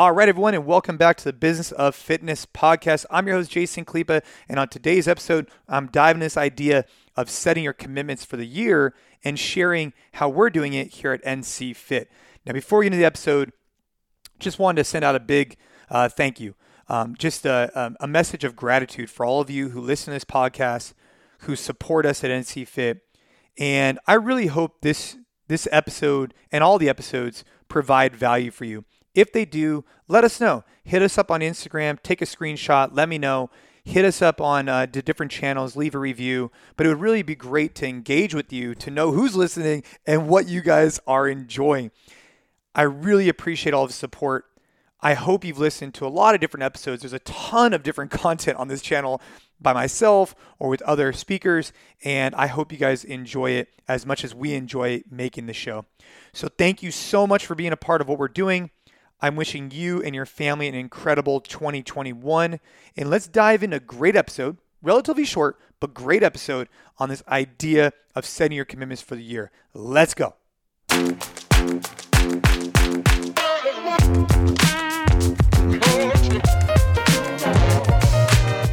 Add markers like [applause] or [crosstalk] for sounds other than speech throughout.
All right, everyone, and welcome back to the Business of Fitness podcast. I'm your host, Jason Khalipa, and on today's episode, I'm diving this idea of setting your commitments for the year and sharing how we're doing it here at NC Fit. Now, before we get into the episode, just wanted to send out a big uh, thank you, um, just a, a message of gratitude for all of you who listen to this podcast, who support us at NC Fit, and I really hope this this episode and all the episodes provide value for you. If they do, let us know. Hit us up on Instagram, take a screenshot, let me know. Hit us up on uh, the different channels, leave a review. But it would really be great to engage with you, to know who's listening and what you guys are enjoying. I really appreciate all the support. I hope you've listened to a lot of different episodes. There's a ton of different [laughs] content on this channel by myself or with other speakers, and I hope you guys enjoy it as much as we enjoy making the show. So, thank you so much for being a part of what we're doing. I'm wishing you and your family an incredible 2021. And let's dive into a great episode, relatively short, but great episode on this idea of setting your commitments for the year. Let's go.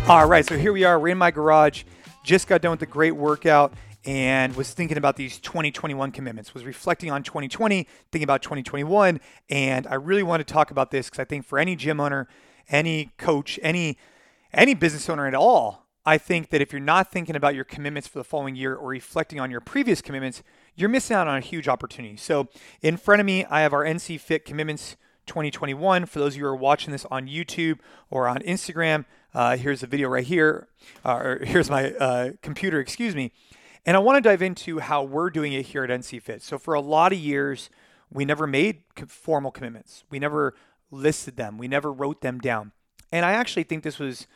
All right, so here we are. We're in my garage. Just got done with a great workout and was thinking about these 2021 commitments, was reflecting on 2020, thinking about 2021. And I really want to talk about this because I think for any gym owner, any coach, any any business owner at all, I think that if you're not thinking about your commitments for the following year or reflecting on your previous commitments, you're missing out on a huge opportunity. So in front of me, I have our NC Fit commitments 2021. For those of you who are watching this on YouTube or on Instagram, uh, here's a video right here, uh, or [laughs] here's my uh, computer, excuse me. And I want to dive into how we're doing it here at NC Fit. So for a lot of years, we never made formal commitments. We never listed them. We never wrote them down. And I actually think this was,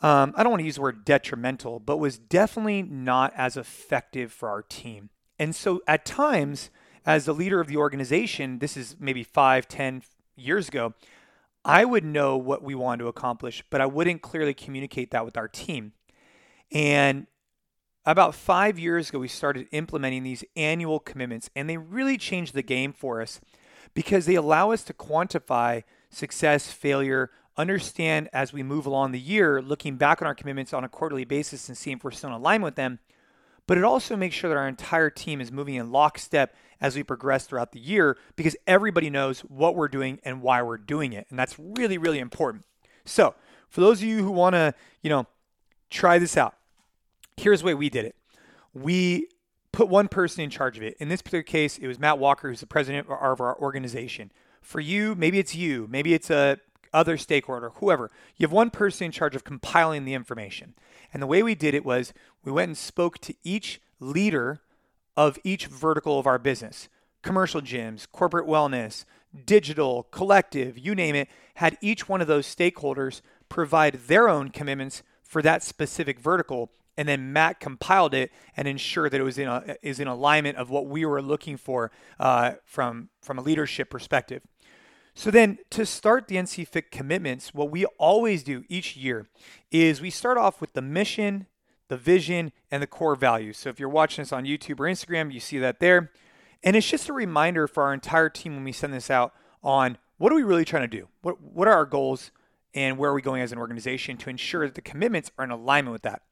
um, I don't want to use the word detrimental, but was definitely not as effective for our team. And so at times, as the leader of the organization, this is maybe five, ten years ago, I would know what we wanted to accomplish, but I wouldn't clearly communicate that with our team. And about five years ago, we started implementing these annual commitments, and they really changed the game for us because they allow us to quantify success, failure, understand as we move along the year, looking back on our commitments on a quarterly basis and seeing if we're still in alignment with them. But it also makes sure that our entire team is moving in lockstep as we progress throughout the year because everybody knows what we're doing and why we're doing it. And that's really, really important. So, for those of you who want to, you know, try this out, here's the way we did it. We put one person in charge of it. In this particular case, it was Matt Walker, who's the president of our organization. For you, maybe it's you, maybe it's a other stakeholder, whoever. You have one person in charge of compiling the information. And the way we did it was we went and spoke to each leader of each vertical of our business commercial gyms, corporate wellness, digital, collective, you name it, had each one of those stakeholders provide their own commitments for that specific vertical and then Matt compiled it and ensured that it was in a, is in alignment of what we were looking for uh, from from a leadership perspective. So then to start the NC Fit commitments, what we always do each year is we start off with the mission, the vision, and the core values. So if you're watching this on YouTube or Instagram, you see that there. And it's just a reminder for our entire team when we send this out on what are we really trying to do? What what are our goals and where are we going as an organization to ensure that the commitments are in alignment with that.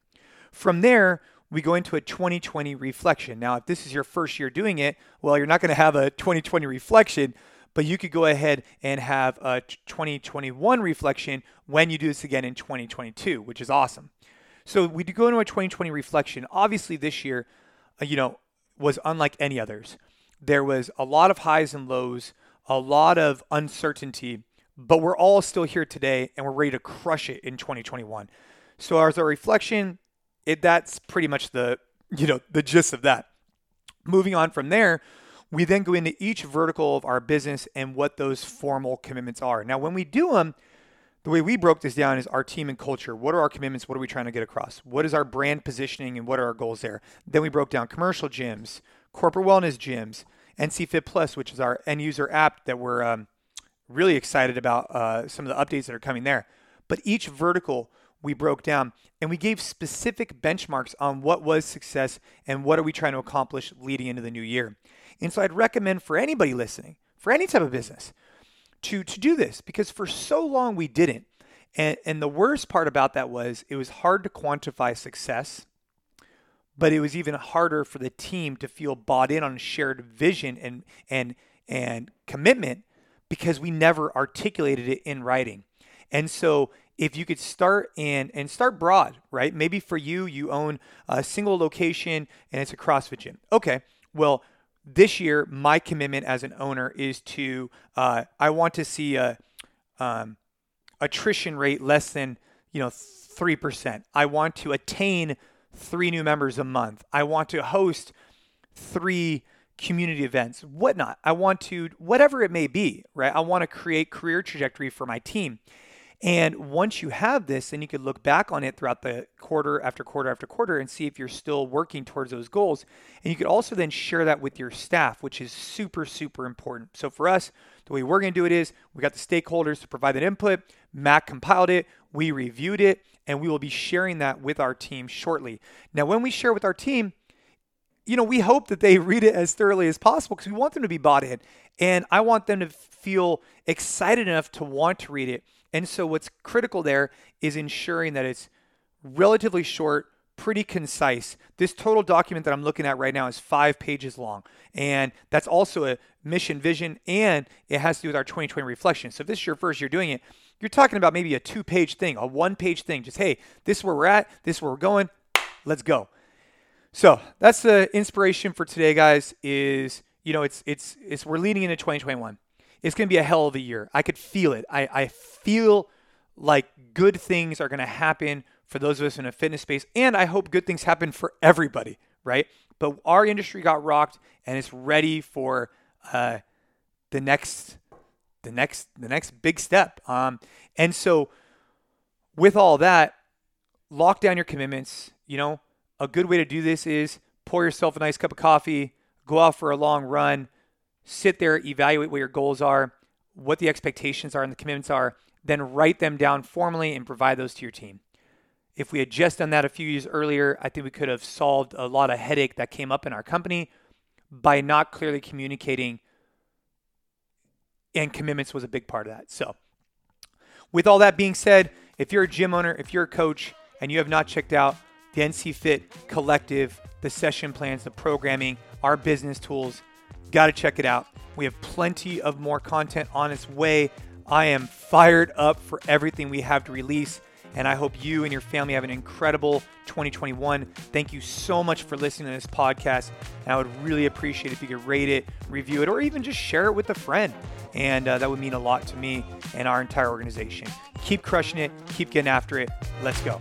From there, we go into a 2020 reflection. Now, if this is your first year doing it, well, you're not going to have a 2020 reflection, but you could go ahead and have a 2021 reflection when you do this again in 2022, which is awesome. So we do go into a 2020 reflection. Obviously, this year, uh, you know, was unlike any others. There was a lot of highs and lows, a lot of uncertainty, but we're all still here today and we're ready to crush it in 2021. So as a reflection, it that's pretty much the you know the gist of that. Moving on from there, we then go into each vertical of our business and what those formal commitments are. Now, when we do them, the way we broke this down is our team and culture. What are our commitments? What are we trying to get across? What is our brand positioning and what are our goals there? Then we broke down commercial gyms, corporate wellness gyms, NC Fit Plus, which is our end user app that we're um, really excited about uh, some of the updates that are coming there. But each vertical we broke down and we gave specific benchmarks on what was success and what are we trying to accomplish leading into the new year. And so I'd recommend for anybody listening, for any type of business, to to do this because for so long we didn't. And and the worst part about that was it was hard to quantify success, but it was even harder for the team to feel bought in on a shared vision and and and commitment because we never articulated it in writing. And so if you could start in and start broad, right? Maybe for you, you own a single location and it's a CrossFit gym. Okay, well, this year my commitment as an owner is to uh, I want to see a um, attrition rate less than you know three percent. I want to attain three new members a month. I want to host three community events, whatnot. I want to whatever it may be, right? I want to create career trajectory for my team. And once you have this, then you could look back on it throughout the quarter after quarter after quarter and see if you're still working towards those goals. And you could also then share that with your staff, which is super, super important. So for us, the way we're going to do it is we got the stakeholders to provide that input. Matt compiled it, we reviewed it, and we will be sharing that with our team shortly. Now, when we share with our team, you know, we hope that they [laughs] read it as thoroughly as possible because we want them to be bought in. And I want them to feel excited enough to want to read it and so what's critical there is ensuring that it's relatively short, pretty concise. This total document that I'm looking at right now is five pages long. And that's also a mission vision and it has to do with our 2020 reflection. So if this is your first year doing it, you're talking about maybe a two page thing, a one page thing. Just, hey, this is where we're at, this is where we're going, let's go. So that's the inspiration for today, guys, is you know, it's it's it's we're leading into 2021 it's going to be a hell of a year. I could feel it. I, I feel like good things are going to happen for those of us in a fitness space. And I hope good things happen for everybody, right? But our industry got rocked and it's ready for uh, the next the next the next big step. Um, and so with all that, lock down your commitments. You know, a good way to do this is pour yourself a nice cup of coffee, go out for a long run, sit there, evaluate what your goals are, what the expectations are and the commitments are, then write them down formally and provide those to your team. If we had just done that a few years earlier, I think we could have solved a lot of headache that came up in our company by not clearly communicating and commitments was a big part of that. So, with all that being said, if you're a gym owner, if you're a coach, and you have not checked out the NC Fit Collective, the session plans, the programming, our business tools, Got to check it out. We have plenty of more content on its way. I am fired up for everything we have to release, and I hope you and your family have an incredible 2021. Thank you so much for listening to this podcast. And I would really appreciate if you could rate it, review it, or even just share it with a friend. And uh, that would mean a lot to me and our entire organization. Keep crushing it, keep getting after it. Let's go.